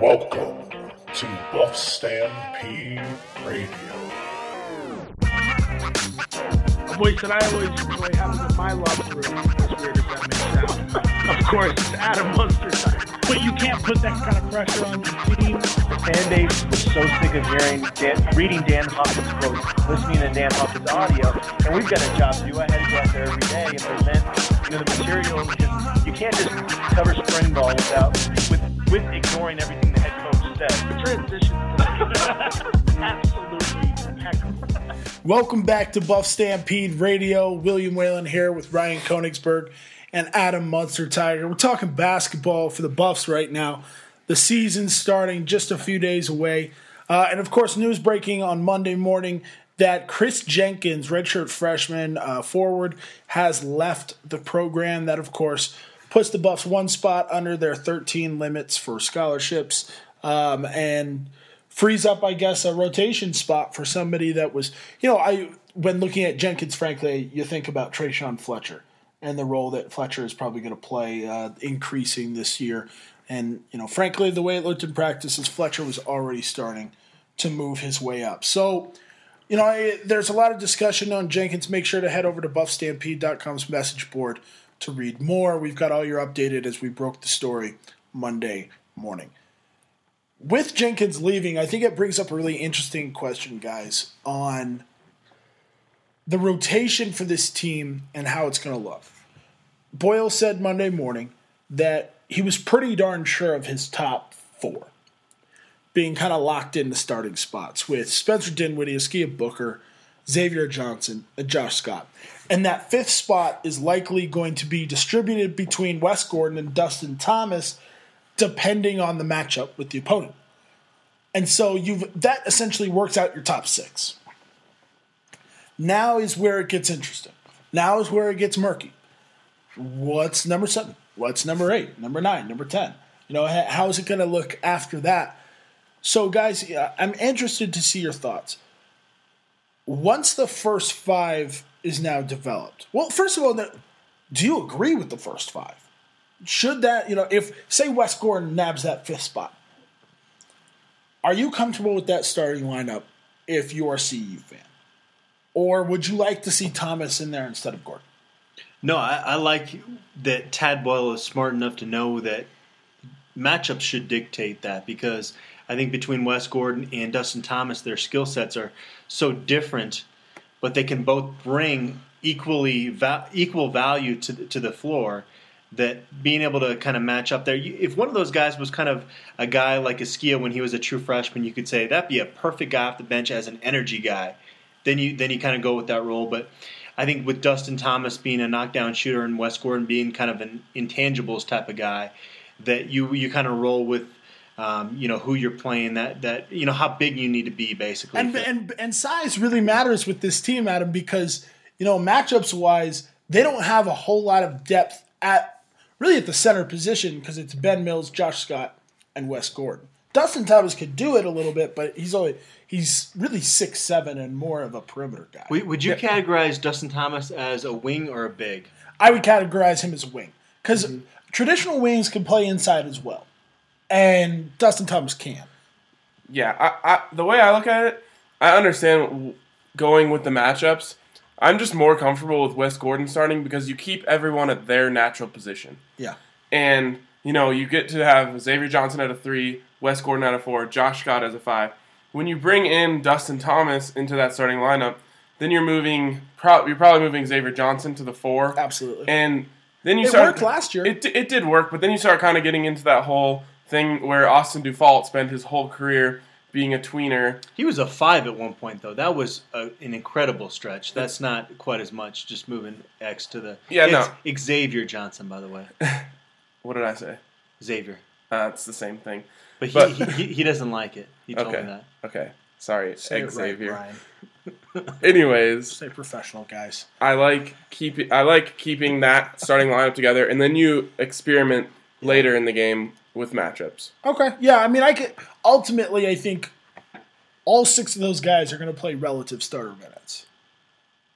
Welcome to Buff Stampede Radio. A voice that I always enjoy having in my locker room, as weird as that may sound. Of course, it's Adam Munster. But you can't put that kind of pressure on your team. fan base was so sick of hearing Dan, reading Dan Hawkins quotes, listening to Dan Hawkins audio, and we've got a job to do. I had to go out there every day and present you know the material. Just, you can't just cover spring ball without with with ignoring everything the head coach The transition. Welcome back to Buff Stampede Radio. William Whalen here with Ryan Konigsberg and Adam Munster Tiger. We're talking basketball for the Buffs right now. The season's starting just a few days away. Uh, and of course, news breaking on Monday morning that Chris Jenkins, redshirt freshman uh, forward, has left the program. That, of course, puts the Buffs one spot under their 13 limits for scholarships um, and frees up, I guess, a rotation spot for somebody that was, you know, I when looking at Jenkins, frankly, you think about Tre'Shaun Fletcher and the role that Fletcher is probably going to play uh, increasing this year. And, you know, frankly, the way it looked in practice is Fletcher was already starting to move his way up. So, you know, I, there's a lot of discussion on Jenkins. Make sure to head over to buffstampede.com's message board to read more. We've got all your updated as we broke the story Monday morning. With Jenkins leaving, I think it brings up a really interesting question, guys, on the rotation for this team and how it's going to look. Boyle said Monday morning that he was pretty darn sure of his top four being kind of locked in the starting spots with Spencer Dinwiddie, Askia Booker, Xavier Johnson, and Josh Scott. And that fifth spot is likely going to be distributed between Wes Gordon and Dustin Thomas, depending on the matchup with the opponent. And so you've that essentially works out your top six. Now is where it gets interesting. Now is where it gets murky. What's number seven? What's number eight? Number nine? Number ten? You know, how is it going to look after that? So, guys, I'm interested to see your thoughts. Once the first five is now developed, well, first of all, do you agree with the first five? Should that, you know, if say Wes Gordon nabs that fifth spot, are you comfortable with that starting lineup if you're a CU fan? Or would you like to see Thomas in there instead of Gordon? No, I, I like that Tad Boyle is smart enough to know that matchups should dictate that because I think between Wes Gordon and Dustin Thomas, their skill sets are so different, but they can both bring equally va- equal value to the, to the floor. That being able to kind of match up there, if one of those guys was kind of a guy like Askia when he was a true freshman, you could say that'd be a perfect guy off the bench as an energy guy. Then you then you kind of go with that role, but. I think with Dustin Thomas being a knockdown shooter and Wes Gordon being kind of an intangibles type of guy, that you you kind of roll with, um, you know, who you're playing. That that you know how big you need to be basically. And, for- and and size really matters with this team, Adam, because you know matchups wise, they don't have a whole lot of depth at really at the center position because it's Ben Mills, Josh Scott, and Wes Gordon. Dustin Thomas could do it a little bit, but he's only he's really six seven and more of a perimeter guy. would, would you categorize Dustin Thomas as a wing or a big? I would categorize him as a wing because Mm-hmm. traditional wings can play inside as well, and Dustin Thomas can. yeah, I, I, the way I look at it, I understand going with the matchups. I'm just more comfortable with Wes Gordon starting because you keep everyone at their natural position. Yeah. And, you know, you get to have Xavier Johnson at a three, Wes Gordon at a four, Josh Scott as a five. When you bring in Dustin Thomas into that starting lineup, then you're moving, pro- you're probably moving Xavier Johnson to the four. Absolutely. And then you It start. worked last year. It, it did work, but then you start kind of getting into that whole thing where Austin Dufault spent his whole career being a tweener. He was a five at one point though. That was a, an incredible stretch. That's not quite as much. Just moving X to the Yeah, no. Xavier Johnson, by the way. What did I say? Xavier, Uh, it's the same thing. but he, But- he, he he doesn't like it. He told Okay. me that. Okay. Sorry, Say it right, Xavier. Anyways, Stay professional, guys. I like keeping I like keeping that starting lineup together, and then you experiment later in the game with matchups. Okay. Yeah, I mean, I could ultimately, I think all six of those guys are going to play relative starter minutes.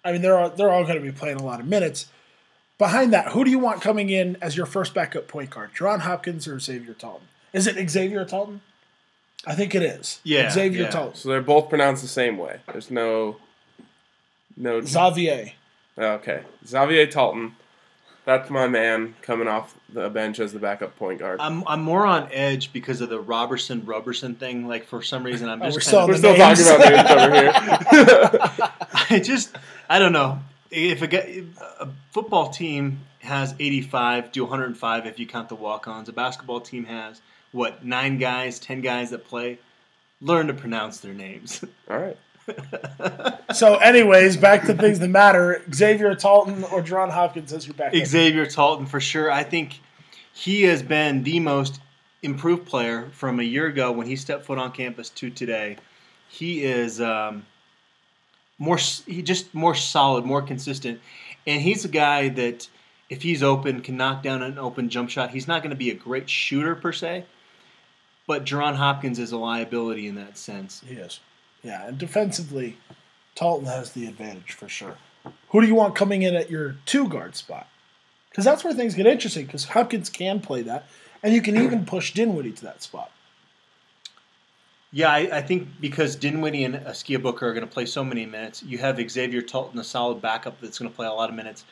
I mean, they're all, they're all going to be playing a lot of minutes. Behind that, who do you want coming in as your first backup point guard? Jaron Hopkins or Xavier Talton? Is it Xavier Talton? I think it is. Yeah, Xavier yeah. Talton. So they're both pronounced the same way. There's no, no. Xavier. Okay, Xavier Talton. That's my man coming off the bench as the backup point guard. I'm I'm more on edge because of the Robertson Robertson thing. Like for some reason, I'm Oh, just we're kind still of, We're still names. talking about names over here. I just I don't know if a, guy, a football team has 85 to 105 if you count the walk-ons. A basketball team has what nine guys, ten guys that play. Learn to pronounce their names. All right. So, anyways, back to things that matter. Xavier Talton or Jaron Hopkins as your backup. Xavier Talton for sure. I think he has been the most improved player from a year ago when he stepped foot on campus to today. He is um, more he just more solid, more consistent, and he's a guy that if he's open can knock down an open jump shot. He's not going to be a great shooter per se, but Jaron Hopkins is a liability in that sense. He is. Yeah, and defensively, Talton has the advantage for sure. Who do you want coming in at your two guard spot? Because that's where things get interesting. Because Hopkins can play that, and you can even push Dinwiddie to that spot. Yeah, I, I think because Dinwiddie and Askia Booker are going to play so many minutes, you have Xavier Talton, a solid backup that's going to play a lot of minutes.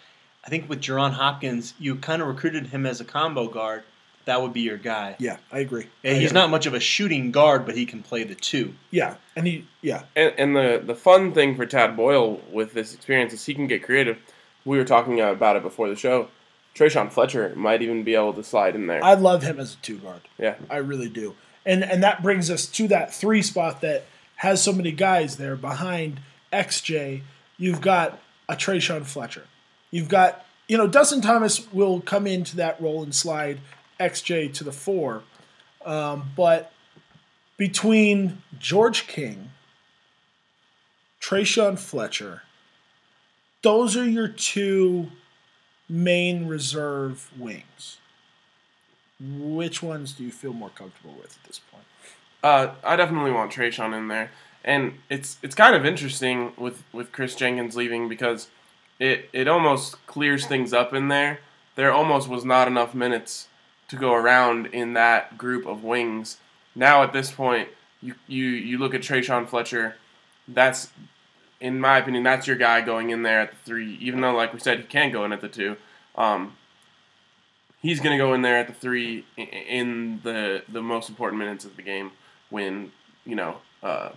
I think with Jaron Hopkins, you kind of recruited him as a combo guard. That would be your guy. Yeah, I agree. And he's not much of a shooting guard, but he can play the two. Yeah, and he yeah And, and the the fun thing for Tad Boyle with this experience is he can get creative. We were talking about it before the show. Tre'Shaun Fletcher might even be able to slide in there. I love him as a two guard. yeah. I really do. And and that brings us to that three spot that has so many guys there behind XJ. You've got a Tre'Shaun Fletcher. You've got you know Dustin Thomas will come into that role and slide XJ to the four, um, but between George King, Tre'Shaun Fletcher, those are your two main reserve wings. Which ones do you feel more comfortable with at this point? Uh, I definitely want Tre'Shaun in there, and it's it's kind of interesting with, with Chris Jenkins leaving because it it almost clears things up in there. There almost was not enough minutes to go around in that group of wings. Now at this point, you you you look at Tre'Shaun Fletcher. That's in my opinion, that's your guy going in there at the three. Even though, like we said, he can go in at the two. Um, he's going to go in there at the three in the the most important minutes of the game when you know uh,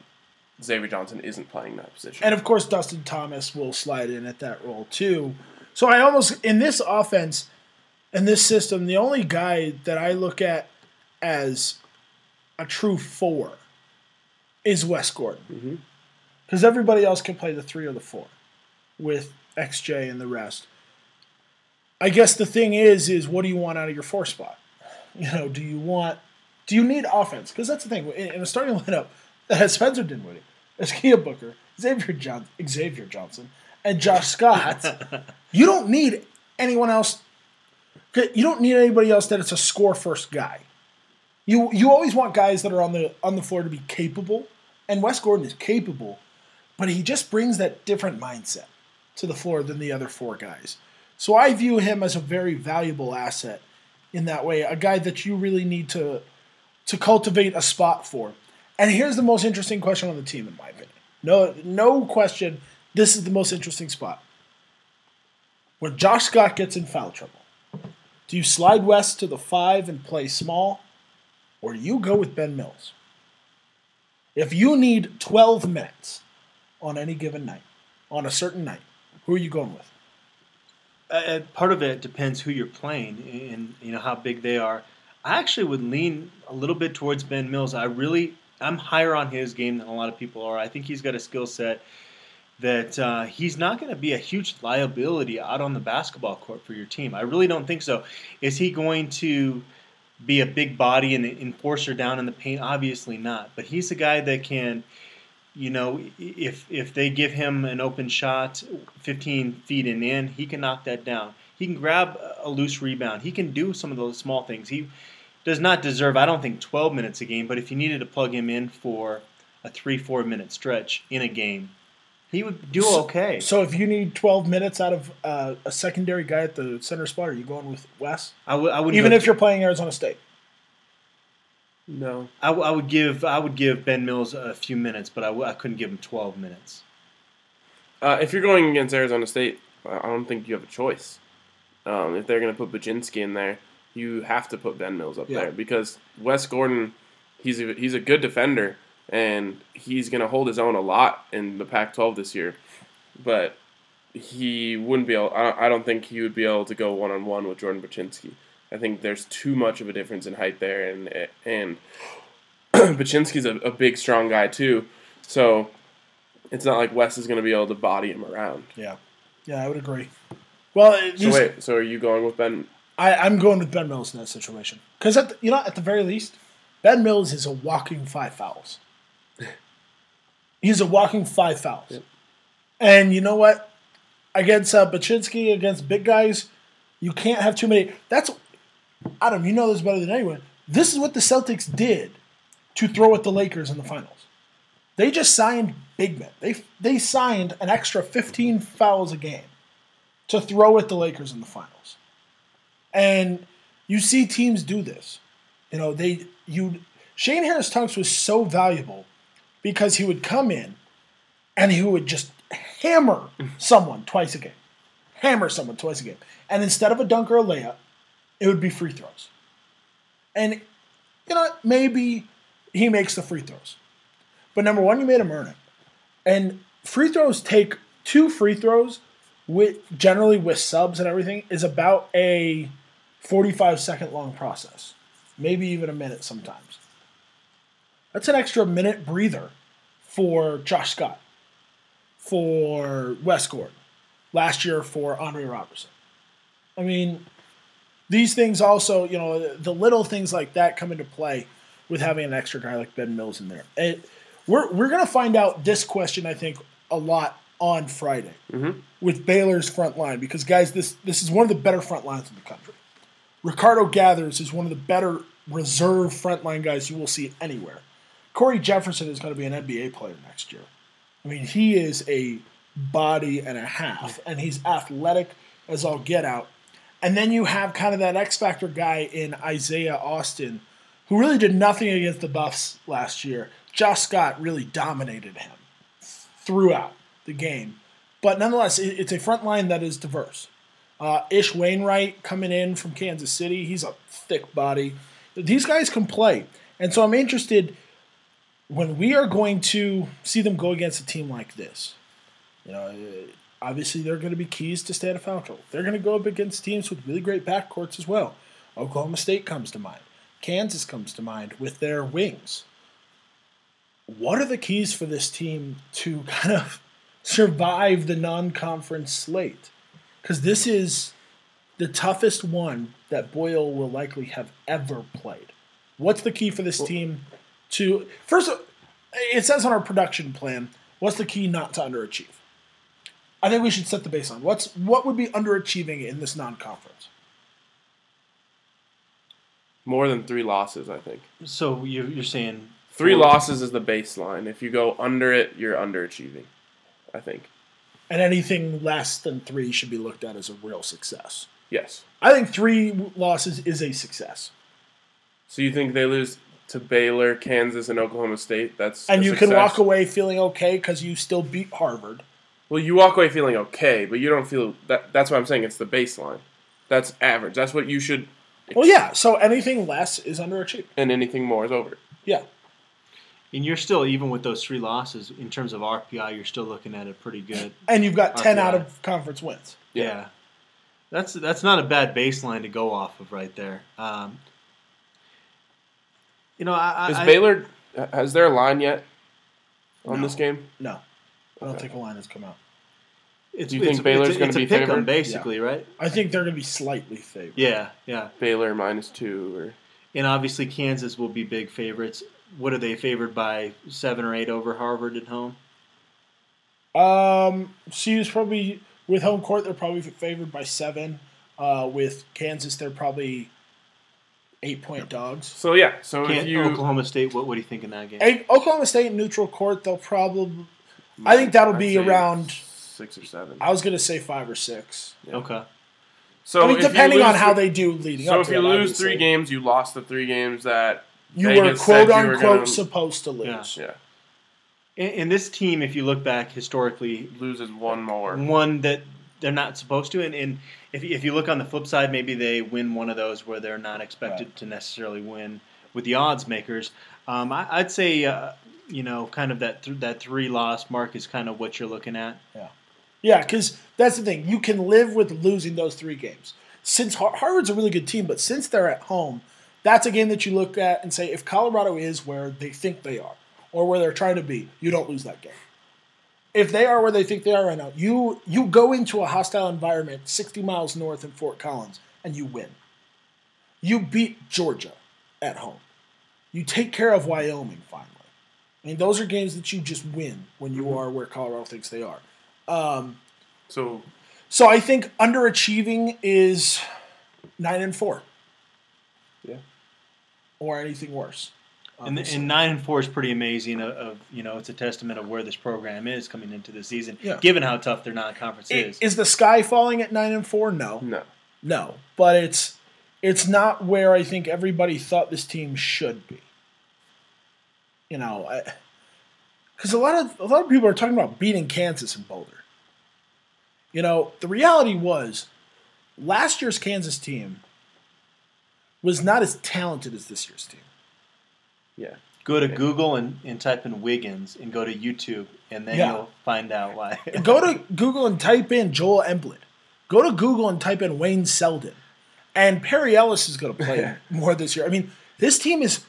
Xavier Johnson isn't playing that position. And of course, Dustin Thomas will slide in at that role too. So I almost in this offense, in this system, the only guy that I look at as a true four is Wes Gordon, mm-hmm. because everybody else can play the three or the four with XJ and the rest. I guess the thing is, is what do you want out of your four spot? You know, do you want, do you need offense? Because that's the thing in a starting lineup that has Spencer Dinwiddie, Askia Booker, Xavier Johnson, Xavier Johnson, and Josh Scott. you don't need anyone else. You don't need anybody else that it's a score first guy. You you always want guys that are on the on the floor to be capable, and Wes Gordon is capable, but he just brings that different mindset to the floor than the other four guys. So I view him as a very valuable asset in that way, a guy that you really need to to cultivate a spot for. And here's the most interesting question on the team, in my opinion. No, no question. This is the most interesting spot. When Josh Scott gets in foul trouble, do you slide Wes to the five and play small, or do you go with Ben Mills? If you need 12 minutes on any given night, on a certain night, who are you going with? Uh, part of it depends who you're playing and you know how big they are. I actually would lean a little bit towards Ben Mills. I really, I'm higher on his game than a lot of people are. I think he's got a skill set that uh, he's not going to be a huge liability out on the basketball court for your team. I really don't think so. Is he going to be a big body and an enforcer down in the paint? Obviously not. But he's a guy that can, you know, if if they give him an open shot, 15 feet and in, he can knock that down. He can grab a loose rebound. He can do some of those small things. He does not deserve, I don't think, 12 minutes a game. But if you needed to plug him in for a three, four minute stretch in a game, he would do okay. So if you need 12 minutes out of uh, a secondary guy at the center spot, are you going with Wes? I would, I would Even if you're playing Arizona State. No. I, w- I would give I would give Ben Mills a few minutes, but I, w- I couldn't give him 12 minutes. Uh, if you're going against Arizona State, I I don't think you have a choice. Um, if they're going to put Bachynski in there, you have to put Ben Mills up Yeah. there because Wes Gordon, he's a, he's a good defender and he's going to hold his own a lot in the Pac-12 this year, but he wouldn't be able. I don't, think he would be able to go one on one with Jordan Bachynski. I think there's too much of a difference in height there, and and Bachynski's a, a big, strong guy too. So it's not like Wes is going to be able to body him around. Yeah, yeah, I would agree. Well, So wait, so are you going with Ben? I, I'm going with Ben Mills in that situation because at you know at the very least, Ben Mills is a walking five fouls. He's a walking five fouls, and you know what? Against uh, Bachynski, against big guys, you can't have too many. That's Adam. You know this better than anyone. This is what the Celtics did to throw at the Lakers in the finals. They just signed big men. They they signed an extra 15 fouls a game to throw at the Lakers in the finals. And you see teams do this. You know, they you Shane Harris Tunks was so valuable because he would come in and he would just hammer someone twice a game. Hammer someone twice a game. And instead of a dunk or a layup, it would be free throws. And you know, maybe he makes the free throws. But number one, you made him earn it. And free throws take two free throws with generally with subs and everything is about a 45 second long process maybe even a minute sometimes that's an extra minute breather for josh scott for wes gordon last year for andre robertson i mean these things also you know the little things like that come into play with having an extra guy like ben mills in there it, we're, we're going to find out this question i think a lot on friday mm-hmm. with Baylor's front line because guys, this this is one of the better front lines in the country. Ricardo Gathers is one of the better reserve front line guys you will see anywhere. Cory Jefferson is going to be an NBA player next year. I mean, he is a body and a half, and he's athletic as all get out. And then you have kind of that X factor guy in Isaiah Austin, who really did nothing against the Buffs last year. Josh Scott really dominated him throughout the game. But nonetheless, it's a front line that is diverse. Uh, Ish Wainright coming in from Kansas City, he's a thick body. These guys can play. And so I'm interested when we are going to see them go against a team like this. You know, obviously they're going to be keys to stay out of foul trouble. They're going to go up against teams with really great backcourts as well. Oklahoma State comes to mind. Kansas comes to mind with their wings what are the keys for this team to kind of survive the non-conference slate? Because this is the toughest one that Boyle will likely have ever played. What's the key for this team to first? It says on our production plan. What's the key not to underachieve? I think we should set the baseline. What's what would be underachieving in this non-conference? More than three losses, I think. So you're, you're saying Three four- losses is the baseline. If you go under it, you're underachieving. I think. And anything less than three should be looked at as a real success. Yes. I think three losses is a success. So you think they lose to Baylor, Kansas, and Oklahoma State? That's and a you can walk away feeling okay because you still beat Harvard. Well, you walk away feeling okay, but you don't feel that. That's what I'm saying. It's the baseline. That's average. That's what you should. Well, yeah. So anything less is underachieving. And anything more is over. Yeah. and you're still even with those three losses in terms of RPI, you're still looking at a pretty good. And you've got ten RPI. out of conference wins. Yeah. That's that's not a bad baseline to go off of right there. Um, you know, I, Is I, Baylor? Has their line yet on No. this game? No, I don't think a line has come out. It's, Do you think it's, Baylor's it's, gonna a be pick 'em, favored? basically, right? I think they're going to be slightly favored. Yeah, yeah. Baylor minus two or And obviously, Kansas will be big favorites. What are they favored by? Seven or eight over Harvard at home. Um, CU's probably with home court. They're probably favored by seven. Uh, with Kansas, they're probably eight point dogs. so. Yeah. So if Can, you Oklahoma State. What, what do you think in that game? Hey, Oklahoma State neutral court, they'll probably. I think that'll I'd be around. six or seven. I was going to say five or six. Okay. So I mean, depending on how three- they do leading So up So if to you it, lose obviously. three games, you lost the three games that you Vegas were said quote you were unquote gonna- supposed to lose. Yeah. Yeah, And, and this team, if you look back historically, loses one more. one that they're not supposed to. And, and if, you- if you look on the flip side, maybe they win one of those where they're not expected to necessarily win with the odds makers. Um, I, I'd say, uh, you know, kind of that th- that three loss mark is kind of what you're looking at. Yeah, because that's the thing. You can live with losing those three games. Since Har- Harvard's a really good team, but since they're at home, that's a game that you look at and say, if Colorado is where they think they are or where they're trying to be, you don't lose that game. If they are where they think they are right now, you you go into a hostile environment 60 miles north in Fort Collins and you win. You beat Georgia at home. You take care of Wyoming finally. I mean, those are games that you just win when you mm-hmm. are where Colorado thinks they are. Um, so So I think underachieving is nine and four. Yeah. Or anything worse. And, and nine and four is pretty amazing. Of, of you know, it's a testament of where this program is coming into the season, Yeah. given how tough their non-conference I- is. Is the sky falling at nine and four? No, no, no. But it's it's not where I think everybody thought this team should be. You know, because a lot of a lot of people are talking about beating Kansas and Boulder. You know, the reality was last year's Kansas team was not as talented as this year's team. Yeah. Go to Google and, and type in Wiggins and go to YouTube, and then Yeah. you'll find out why. Go to Google and type in Joel Embiid. Go to Google and type in Wayne Selden. And Perry Ellis is going to play more this year. I mean, this team is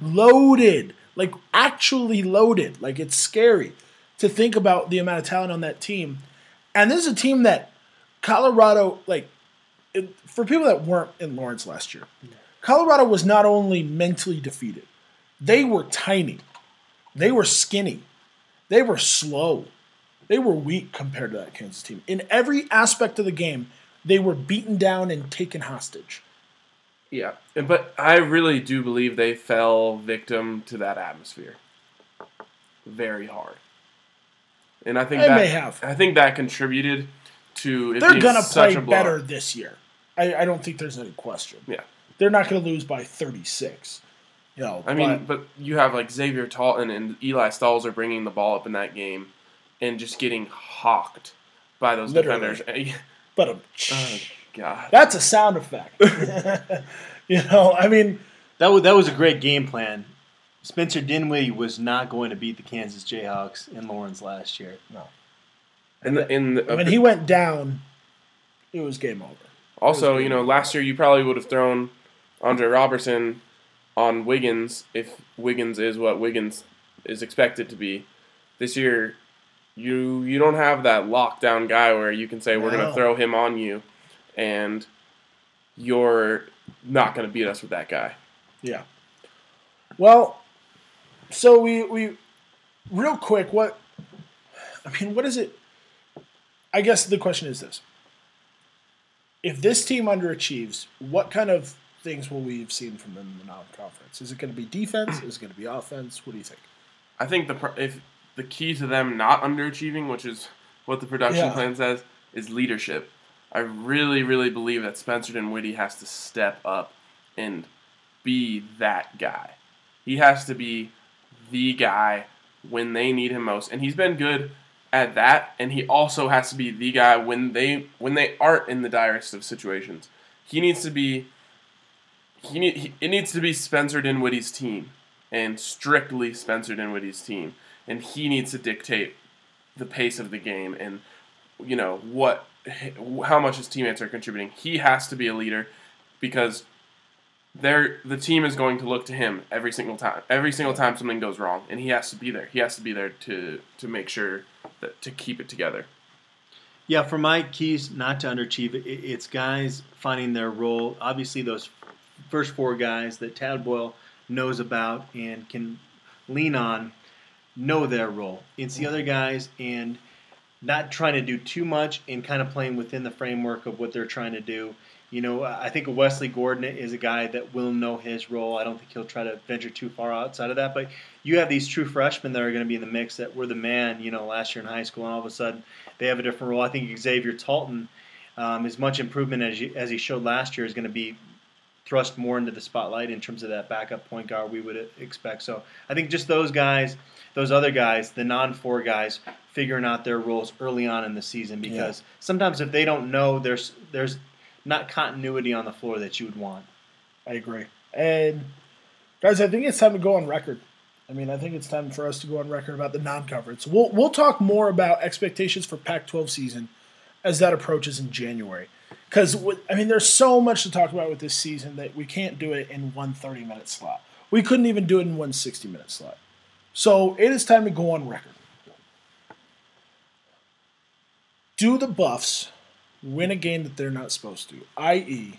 loaded, like actually loaded. Like it's scary to think about the amount of talent on that team. And this is a team that Colorado, like, it, for people that weren't in Lawrence last year, Colorado was not only mentally defeated, they were tiny, they were skinny, they were slow. They were weak compared to that Kansas team. In every aspect of the game, they were beaten down and taken hostage. Yeah, but I really do believe they fell victim to that atmosphere very hard, and I think They that may have. I think that contributed to They're going to play better this year. I, I don't think there's any question. Yeah, They're not going to lose by 36. You know, I mean, but- but you have like Xavier Talton and Eli Stalls are bringing the ball up in that game, and just getting hawked by those Literally. defenders. but um, oh God, that's a sound effect. you know, I mean, that was that was a great game plan. Spencer Dinwiddie was not going to beat the Kansas Jayhawks in Lawrence last year. No. And the, in the, when he went down, it was game over. Also, you know, last year you probably would have thrown Andre Robertson on Wiggins if Wiggins is what Wiggins is expected to be. This year, you you don't have that lockdown guy where you can say we're going to throw him on you, and you're not going to beat us with that guy. Yeah. Well, so we we real quick, what I mean, what is it? I guess the question is this. If this team underachieves, what kind of things will we have seen from them in the non-conference? Is it going to be defense? Is it going to be offense? What do you think? I think the if the key to them not underachieving, which is what the production Yeah. plan says, is leadership. I really, really believe that Spencer Dinwiddie has to step up and be that guy. He has to be the guy when they need him most, and he's been good at that. And he also has to be the guy when they when they aren't in the direst of situations. He needs to be. He, he it needs to be Spencer Dinwiddie's team and strictly Spencer Dinwiddie's team, and he needs to dictate the pace of the game and you know what how much his teammates are contributing. He has to be a leader because the team is going to look to him every single time. Every single time something goes wrong, and he has to be there. He has to be there to to make sure that to keep it together. Yeah, for my keys not to underachieve, it's guys finding their role. Obviously, those first four guys that Tad Boyle knows about and can lean on know their role. It's the other guys and not trying to do too much and kind of playing within the framework of what they're trying to do. You know, I think Wesley Gordon is a guy that will know his role. I don't think he'll try to venture too far outside of that. But you have these true freshmen that are going to be in the mix that were the man, you know, last year in high school, and all of a sudden they have a different role. I think Xavier Talton, um, as much improvement as, you, as he showed last year, is going to be thrust more into the spotlight in terms of that backup point guard we would expect. So I think just those guys, those other guys, the non-four guys, figuring out their roles early on in the season because sometimes if they don't know, there's there's not continuity on the floor that you would want. I agree. And guys, I think it's time to go on record. I mean, I think it's time for us to go on record about the non-conference. We'll we'll talk more about expectations for Pac-12 season as that approaches in January. Because I mean, there's so much to talk about with this season that we can't do it in one 30 minute slot. We couldn't even do it in one 60 minute slot. So it is time to go on record. Do the Buffs win a game that they're not supposed to? I.e.,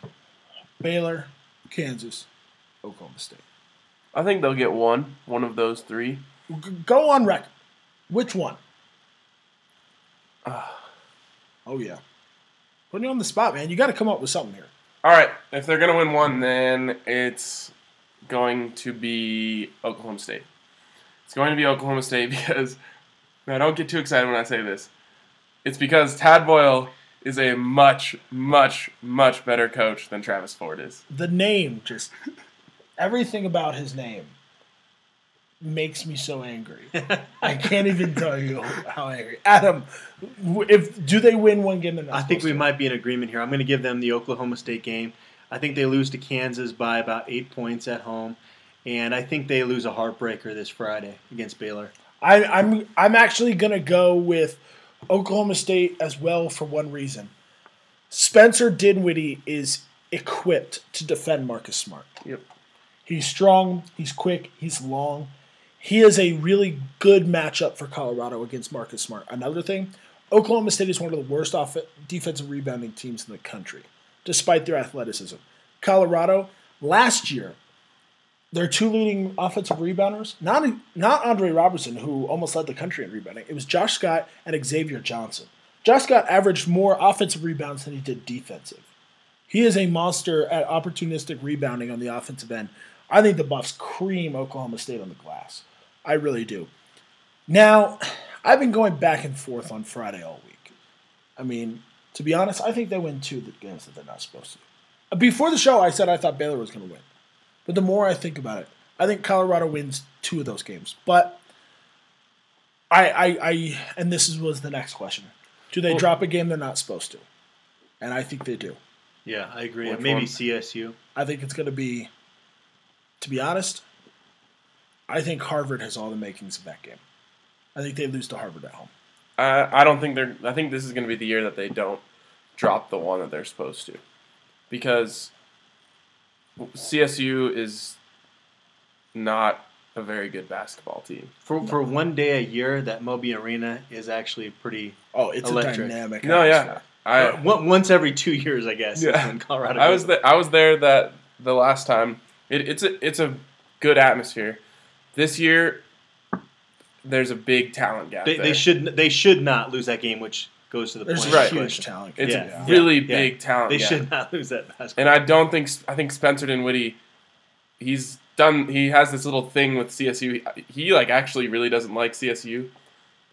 Baylor, Kansas, Oklahoma State. I think they'll get one, one of those three. Go on record. Which one? Ah. oh yeah. Putting you on the spot, man. You got to come up with something here. All right, if they're gonna win one, then it's going to be Oklahoma State. It's going to be Oklahoma State because now don't get too excited when I say this. It's because Tad Boyle is a much, much, much better coach than Travis Ford is. The name just everything about his name makes me so angry. I can't even tell you how angry. Adam, if do they win one game? they're not I think we to? might be in agreement here. I'm going to give them the Oklahoma State game. I think they lose to Kansas by about eight points at home, and I think they lose a heartbreaker this Friday against Baylor. I, I'm I'm actually gonna go with Oklahoma State as well for one reason. Spencer Dinwiddie is equipped to defend Marcus Smart. Yep. He's strong, he's quick, he's long. He is a really good matchup for Colorado against Marcus Smart. Another thing, Oklahoma State is one of the worst off- defensive rebounding teams in the country, despite their athleticism. Colorado, last year, their two leading offensive rebounders, not not Andre Robertson, who almost led the country in rebounding. It was Josh Scott and Xavier Johnson. Josh Scott averaged more offensive rebounds than he did defensive. He is a monster at opportunistic rebounding on the offensive end. I think the Buffs cream Oklahoma State on the glass. I really do. Now, I've been going back and forth on Friday all week. I mean, to be honest, I think they win two of the games that they're not supposed to. Before the show, I said I thought Baylor was going to win. But the more I think about it, I think Colorado wins two of those games. But I, I, I and this is, was the next question: Do they drop a game they're not supposed to? And I think they do. Yeah, I agree. Maybe one? CSU. I think it's going to be, to be honest, I think Harvard has all the makings of that game. I think they lose to Harvard at home. I I don't think they're. I think this is going to be the year that they don't drop the one that they're supposed to, because CSU is not a very good basketball team. For for one day a year, that Moby Arena is actually pretty. Oh, it's Electric. a dynamic. No, yeah. I Uh, once every two years, I guess. Yeah. when Colorado. I was there. I was there that the last time. It, it's a it's a good atmosphere. This year, there's a big talent gap. They, they should they should not lose that game, which goes to the There's point. a Right. of the huge question. talent. It's Yeah. a really Yeah. big talent. They gap. should not lose that basketball. And I don't think I think Spencer Dinwiddie, he's done. He has this little thing with CSU. He like actually really doesn't like CSU,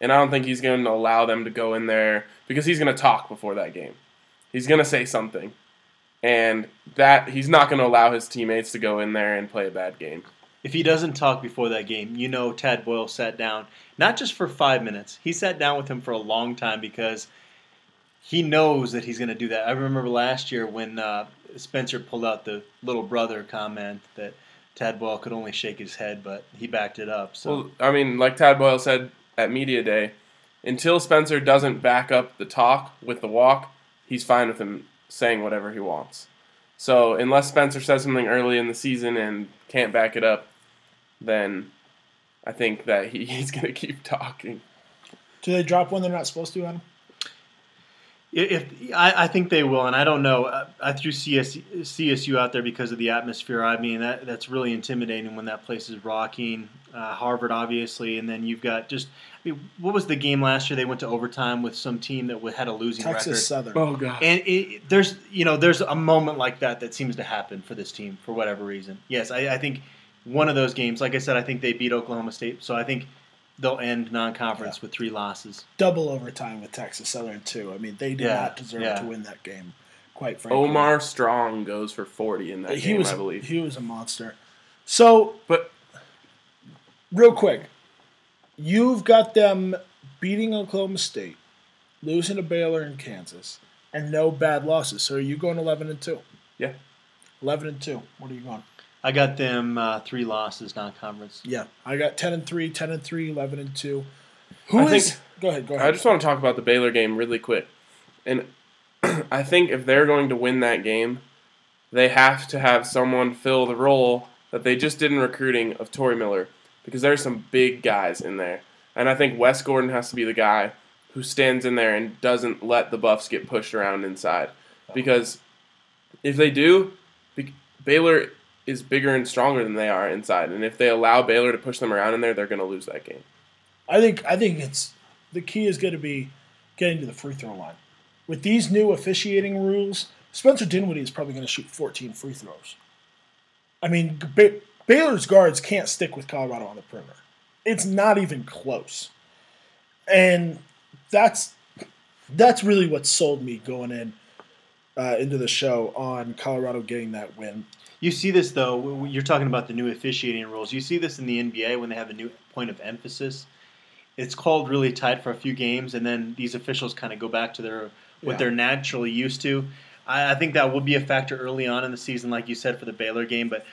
and I don't think he's going to allow them to go in there because he's going to talk before that game. He's going to say something, and that he's not going to allow his teammates to go in there and play a bad game. If he doesn't talk before that game, you know Tad Boyle sat down not just for five minutes. He sat down with him for a long time because he knows that he's going to do that. I remember last year when uh, Spencer pulled out the little brother comment that Tad Boyle could only shake his head, but he backed it up. So Well, I mean, like Tad Boyle said at media day, until Spencer doesn't back up the talk with the walk, he's fine with him saying whatever he wants. So unless Spencer says something early in the season and can't back it up, then I think that he, he's going to keep talking. Do they drop one they're not supposed to, Adam? If I, I think they will, and I don't know. I, I threw CS, CSU out there because of the atmosphere. I mean, that that's really intimidating when that place is rocking. Uh, Harvard, obviously, and then you've got just. I mean, what was the game last year? They went to overtime with some team that had a losing Texas record. Southern. Oh God! And it, there's you know there's a moment like that that seems to happen for this team for whatever reason. Yes, I, I think one of those games, like I said, I think they beat Oklahoma State, so I think they'll end non-conference Yeah. with three losses. Double overtime with Texas Southern too. I mean, they did Yeah, not deserve yeah. to win that game. quite frankly. Omar Strong goes for 40 in that he game, was I believe. he was a monster. So but real quick, you've got them beating Oklahoma State, losing to Baylor and Kansas, and no bad losses. So are you going eleven and two? yeah, Eleven and two. What are you going? I got them uh, three losses non-conference. Yeah, I got ten and three, 10 and three, 11 and two. Who I is? think- go ahead. Go I just want to talk about the Baylor game really quick. And I think if they're going to win that game, they have to have someone fill the role that they just did in recruiting of Tory Miller because there are some big guys in there. And I think Wes Gordon has to be the guy who stands in there and doesn't let the Buffs get pushed around inside. Because if they do, Baylor is bigger and stronger than they are inside. And if they allow Baylor to push them around in there, they're going to lose that game. I think I think it's the key is going to be getting to the free throw line. With these new officiating rules, Spencer Dinwiddie is probably going to shoot 14 free throws. I mean, Baylor's guards can't stick with Colorado on the perimeter. It's not even close, and that's that's really what sold me going in uh, into the show on Colorado getting that win. You see this though. You're talking about the new officiating rules. You see this in the NBA when they have a new point of emphasis. It's called really tight for a few games, and then these officials kind of go back to their what Yeah. they're naturally used to. I, I think that will be a factor early on in the season, like you said for the Baylor game. But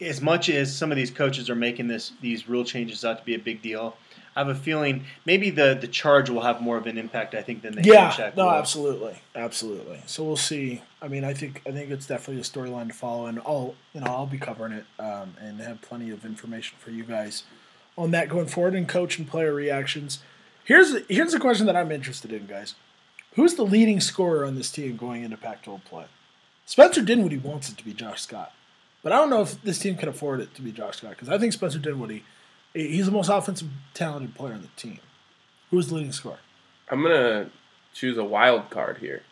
as much as some of these coaches are making this these rule changes out to be a big deal, I have a feeling maybe the the charge will have more of an impact. I think than the Yeah, no, will. absolutely, absolutely. So we'll see. I mean, I think I think it's definitely a storyline to follow, and I'll you know I'll be covering it um, and have plenty of information for you guys on that going forward and coach and player reactions. Here's here's a question that I'm interested in, guys. Who's the leading scorer on this team going into Pac-12 play? Spencer did Dinwiddie wants it to be Josh Scott, but I don't know if this team can afford it to be Josh Scott because I think Spencer Dinwiddie, he's the most offensive talented player on the team. Who's the leading scorer? I'm gonna choose a wild card here.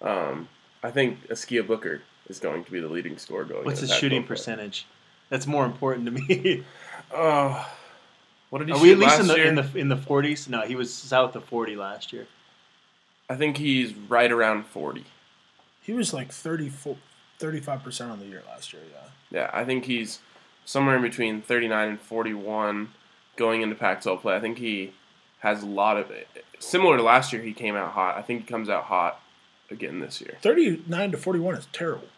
Um, I think Askia Booker is going to be the leading scorer going. What's into his shooting goal play. percentage? That's more important to me. Oh, what did he Are shoot we at least last in the year? in the in the forties? No, he was south of forty last year. I think he's right around forty. He was like 34, 35% on the year last year, yeah. Yeah, I think he's somewhere in between 39 and 41 going into Pac-12 play. I think he has a lot of it. Similar to last year, he came out hot. I think he comes out hot again this year. 39 to 41 is terrible.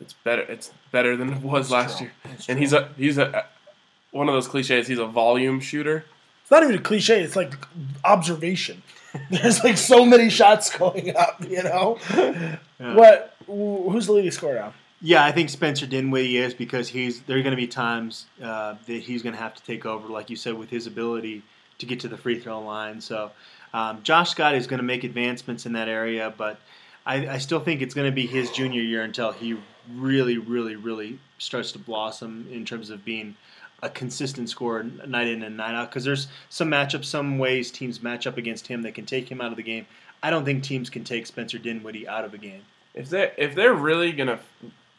It's better. It's better than it was It's last true. year. It's And true. he's a he's a one of those cliches. He's a volume shooter. It's not even a cliche, it's like observation. There's like so many shots going up, you know? What? Wh- Who's the leading scorer now? Yeah, I think Spencer Dinwiddie is because he's there are going to be times uh, that he's going to have to take over, like you said, with his ability to get to the free throw line. So um, Josh Scott is going to make advancements in that area, but I, I still think it's going to be his junior year until he really, really, really starts to blossom in terms of being a consistent scorer night in and night out. Because there's some matchups, some ways teams match up against him that can take him out of the game. I don't think teams can take Spencer Dinwiddie out of a game. If they if they're really gonna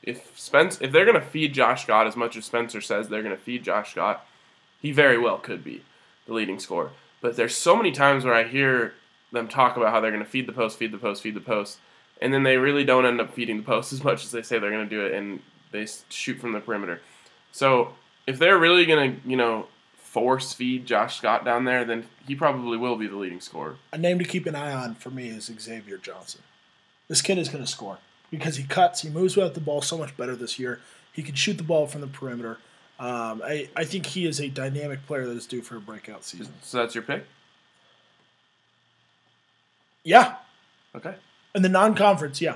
if Spence if they're gonna feed Josh Scott as much as Spencer says they're gonna feed Josh Scott, he very well could be the leading scorer. But there's so many times where I hear them talk about how they're gonna feed the post, feed the post, feed the post, and then they really don't end up feeding the post as much as they say they're gonna do it, and they shoot from the perimeter. So if they're really gonna you know force feed Josh Scott down there, then he probably will be the leading scorer. A name to keep an eye on for me is Xavier Johnson. This kid is going to score because he cuts, he moves without the ball so much better this year. He can shoot the ball from the perimeter. Um, I, I think he is a dynamic player that is due for a breakout season. So that's your pick. Yeah, Okay. in the non-conference, yeah.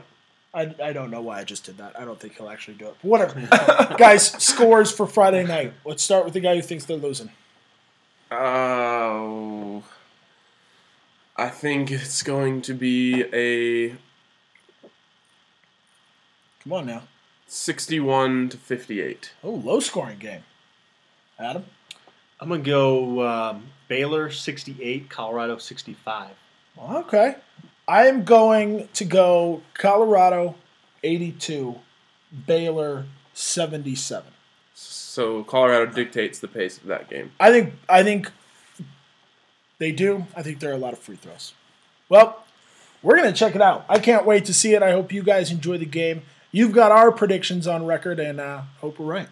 I, I don't know why I just did that. I don't think he'll actually do it. But whatever. Guys, scores for Friday night. Let's start with the guy who thinks they're losing. Oh, I think it's going to be a Come on now. 61 to 58. Oh, low scoring game. Adam? I'm gonna go um, Baylor 68, Colorado 65. Okay. I am going to go Colorado 82, Baylor 77. So Colorado dictates the pace of that game. I think I think they do. I think there are a lot of free throws. Well, we're going to check it out. I can't wait to see it. I hope you guys enjoy the game. You've got our predictions on record, and uh, hope we're right.